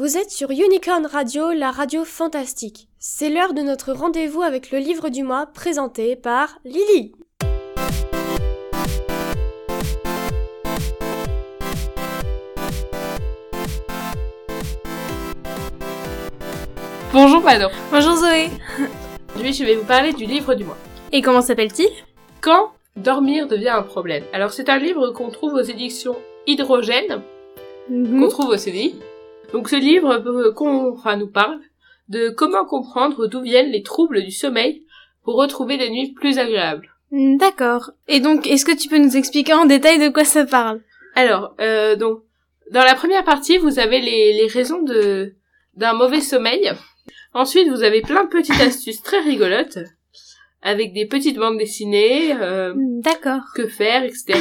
Vous êtes sur Unicorn Radio, la radio fantastique. C'est l'heure de notre rendez-vous avec le livre du mois présenté par Lily. Bonjour Pado. Bonjour Zoé. Aujourd'hui, je vais vous parler du livre du mois. Et comment s'appelle-t-il? Quand dormir devient un problème. Alors, c'est un livre qu'on trouve aux éditions Hydrogène, qu'on trouve au CDI. Donc, ce livre euh, qu'on, enfin, nous parle de comment comprendre d'où viennent les troubles du sommeil pour retrouver des nuits plus agréables. D'accord. Et donc, est-ce que tu peux nous expliquer en détail de quoi ça parle? Alors, euh, donc, dans la première partie, vous avez les, les raisons de d'un mauvais sommeil. Ensuite, vous avez plein de petites astuces très rigolotes avec des petites bandes dessinées, euh, D'accord. que faire, etc.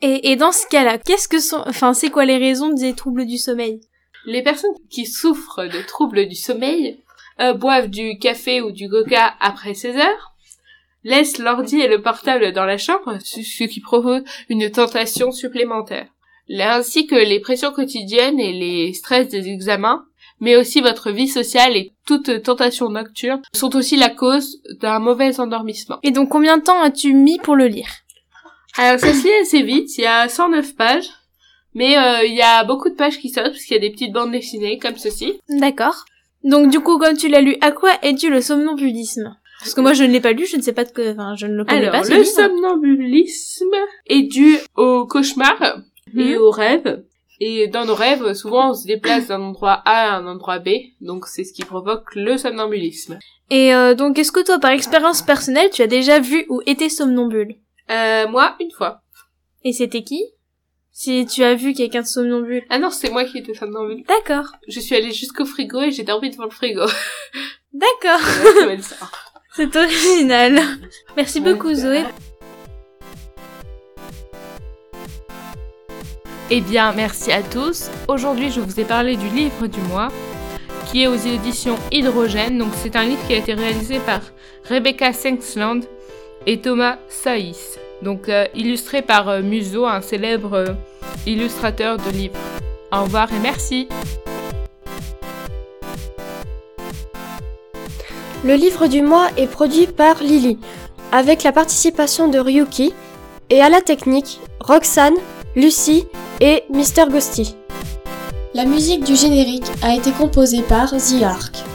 Et, et dans ce cas-là, qu'est-ce que sont, enfin, c'est quoi les raisons des troubles du sommeil? Les personnes qui souffrent de troubles du sommeil euh, boivent du café ou du coca après 16 heures, laissent l'ordi et le portable dans la chambre, ce qui provoque une tentation supplémentaire. Ainsi que les pressions quotidiennes et les stress des examens, mais aussi votre vie sociale et toute tentation nocturne sont aussi la cause d'un mauvais endormissement. Et donc, combien de temps as-tu mis pour le lire? Alors ça se lit assez vite, il y a 109 pages, mais euh, il y a beaucoup de pages qui sautent parce qu'il y a des petites bandes dessinées comme ceci. D'accord. Donc, du coup, comme tu l'as lu, à quoi est dû le somnambulisme? Parce que moi, je ne l'ai pas lu, je ne sais pas de quoi, enfin, je ne le connais Alors, pas. le livre. somnambulisme est dû au cauchemar et Mhm. aux rêves. Et dans nos rêves, souvent, on se déplace d'un endroit A à un endroit B, donc c'est ce qui provoque le somnambulisme. Et euh, donc, est-ce que toi, par expérience personnelle, tu as déjà vu ou été somnambule? Euh, moi, une fois. Et c'était qui? Si tu as vu quelqu'un de somnambule. Ah non, c'est moi qui étais somnambule. D'accord. Je suis allée jusqu'au frigo et j'ai dormi devant le frigo. D'accord. C'est original. Merci Ouais. beaucoup, Zoé. Eh bien, merci à tous. Aujourd'hui, je vous ai parlé du livre du mois, qui est aux éditions Hydrogène. Donc, c'est un livre qui a été réalisé par Rebecca Sengsland et Thomas Saïs. Donc, euh, illustré par euh, Muso, un célèbre euh, illustrateur de livres. Au revoir et merci. Le livre du mois est produit par Lily, avec la participation de Ryuki, et à la technique, Roxane, Lucie et Mr. Ghosty. La musique du générique a été composée par The Ark.